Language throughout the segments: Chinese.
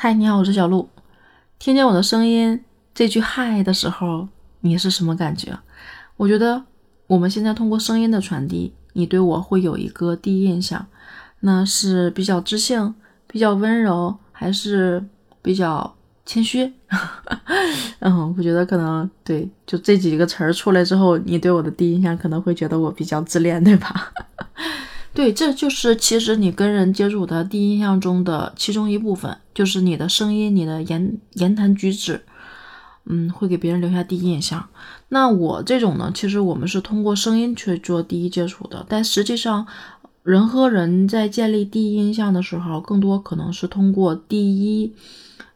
嗨，你好，我是小鹿。听见我的声音这句“嗨”的时候，你是什么感觉？我觉得我们现在通过声音的传递，你对我会有一个第一印象，那是比较知性、比较温柔，还是比较谦虚？嗯，我觉得可能对，就这几个词儿出来之后，你对我的第一印象可能会觉得我比较自恋，对吧？对，这就是其实你跟人接触的第一印象中的其中一部分，就是你的声音、你的言言谈举止，嗯，会给别人留下第一印象。那我这种呢，其实我们是通过声音去做第一接触的，但实际上，人和人在建立第一印象的时候，更多可能是通过第一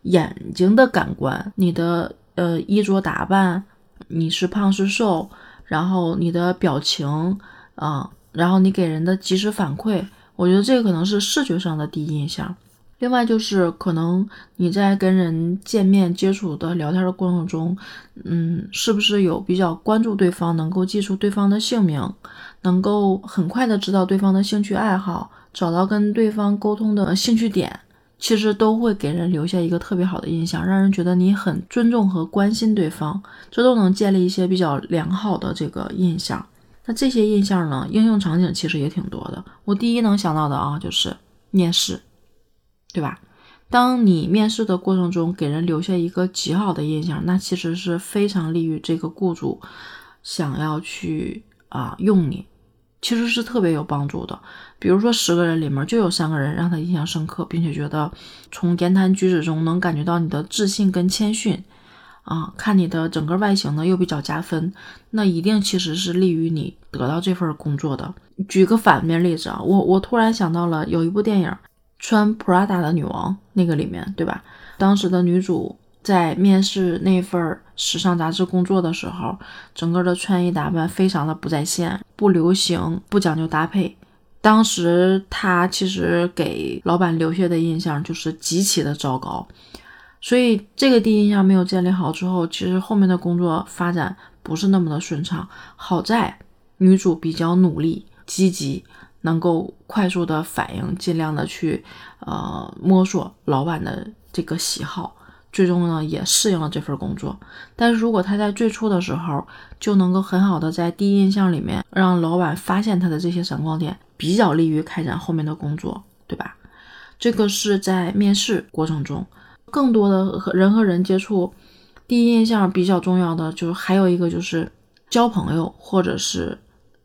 眼睛的感官，你的呃衣着打扮，你是胖是瘦，然后你的表情啊。然后你给人的及时反馈，我觉得这个可能是视觉上的第一印象。另外就是可能你在跟人见面接触的聊天的过程中，嗯，是不是有比较关注对方，能够记住对方的姓名，能够很快的知道对方的兴趣爱好，找到跟对方沟通的兴趣点，其实都会给人留下一个特别好的印象，让人觉得你很尊重和关心对方，这都能建立一些比较良好的这个印象。那这些印象呢？应用场景其实也挺多的。我第一能想到的啊，就是面试，对吧？当你面试的过程中给人留下一个极好的印象，那其实是非常利于这个雇主想要去啊用你，其实是特别有帮助的。比如说十个人里面就有三个人让他印象深刻，并且觉得从言谈举止中能感觉到你的自信跟谦逊。啊，看你的整个外形呢又比较加分，那一定其实是利于你得到这份工作的。举个反面例子啊，我我突然想到了有一部电影《穿 Prada 的女王》，那个里面对吧？当时的女主在面试那份时尚杂志工作的时候，整个的穿衣打扮非常的不在线，不流行，不讲究搭配。当时她其实给老板留下的印象就是极其的糟糕。所以这个第一印象没有建立好之后，其实后面的工作发展不是那么的顺畅。好在女主比较努力、积极，能够快速的反应，尽量的去呃摸索老板的这个喜好，最终呢也适应了这份工作。但是如果她在最初的时候就能够很好的在第一印象里面让老板发现她的这些闪光点，比较利于开展后面的工作，对吧？这个是在面试过程中。更多的和人和人接触，第一印象比较重要的，就是还有一个就是交朋友或者是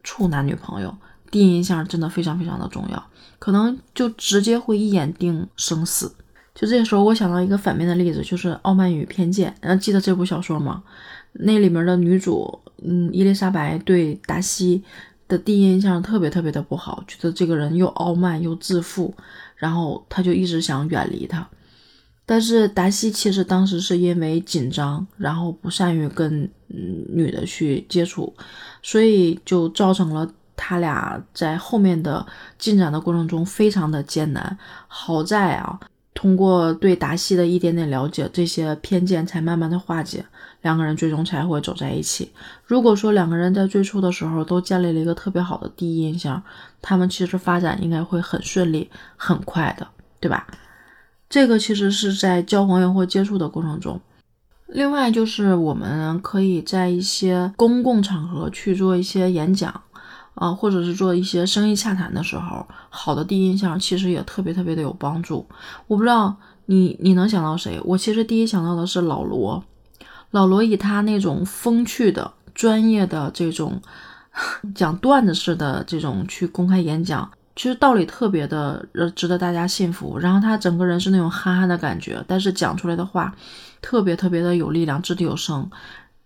处男女朋友，第一印象真的非常非常的重要，可能就直接会一眼定生死。就这时候，我想到一个反面的例子，就是《傲慢与偏见》，嗯，记得这部小说吗？那里面的女主，嗯，伊丽莎白对达西的第一印象特别特别的不好，觉得这个人又傲慢又自负，然后她就一直想远离他。但是达西其实当时是因为紧张，然后不善于跟嗯女的去接触，所以就造成了他俩在后面的进展的过程中非常的艰难。好在啊，通过对达西的一点点了解，这些偏见才慢慢的化解，两个人最终才会走在一起。如果说两个人在最初的时候都建立了一个特别好的第一印象，他们其实发展应该会很顺利、很快的，对吧？这个其实是在交朋友或接触的过程中，另外就是我们可以在一些公共场合去做一些演讲，啊，或者是做一些生意洽谈的时候，好的第一印象其实也特别特别的有帮助。我不知道你你能想到谁？我其实第一想到的是老罗，老罗以他那种风趣的、专业的这种 讲段子式的这种去公开演讲。其实道理特别的呃值得大家信服，然后他整个人是那种憨憨的感觉，但是讲出来的话特别特别的有力量，掷地有声，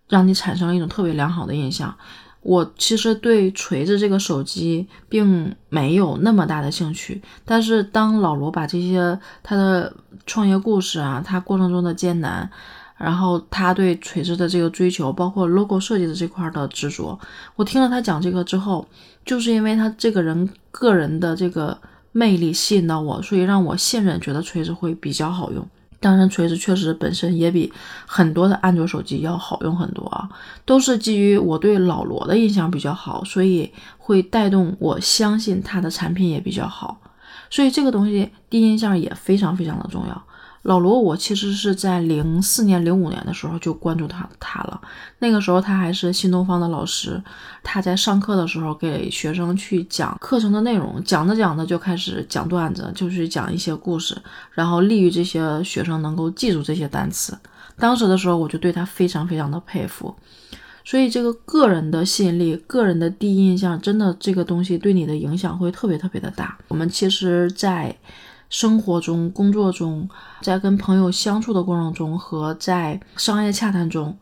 让你产生了一种特别良好的印象。我其实对锤子这个手机并没有那么大的兴趣，但是当老罗把这些他的创业故事啊，他过程中的艰难。然后他对锤子的这个追求，包括 logo 设计的这块的执着，我听了他讲这个之后，就是因为他这个人个人的这个魅力吸引到我，所以让我信任，觉得锤子会比较好用。当然，锤子确实本身也比很多的安卓手机要好用很多啊，都是基于我对老罗的印象比较好，所以会带动我相信他的产品也比较好。所以这个东西第一印象也非常非常的重要。老罗，我其实是在零四年、零五年的时候就关注他他了。那个时候他还是新东方的老师，他在上课的时候给学生去讲课程的内容，讲着讲着就开始讲段子，就是讲一些故事，然后利于这些学生能够记住这些单词。当时的时候我就对他非常非常的佩服。所以这个个人的吸引力、个人的第一印象，真的这个东西对你的影响会特别特别的大。我们其实，在生活中、工作中，在跟朋友相处的过程中和在商业洽谈中，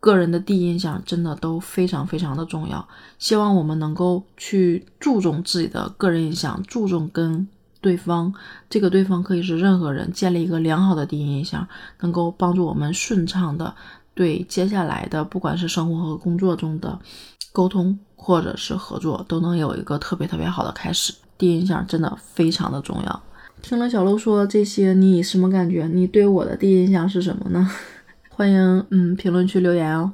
个人的第一印象真的都非常非常的重要。希望我们能够去注重自己的个人印象，注重跟对方，这个对方可以是任何人，建立一个良好的第一印象，能够帮助我们顺畅的对接下来的不管是生活和工作中的沟通或者是合作，都能有一个特别特别好的开始。第一印象真的非常的重要。听了小鹿说这些，你什么感觉？你对我的第一印象是什么呢？欢迎嗯评论区留言哦。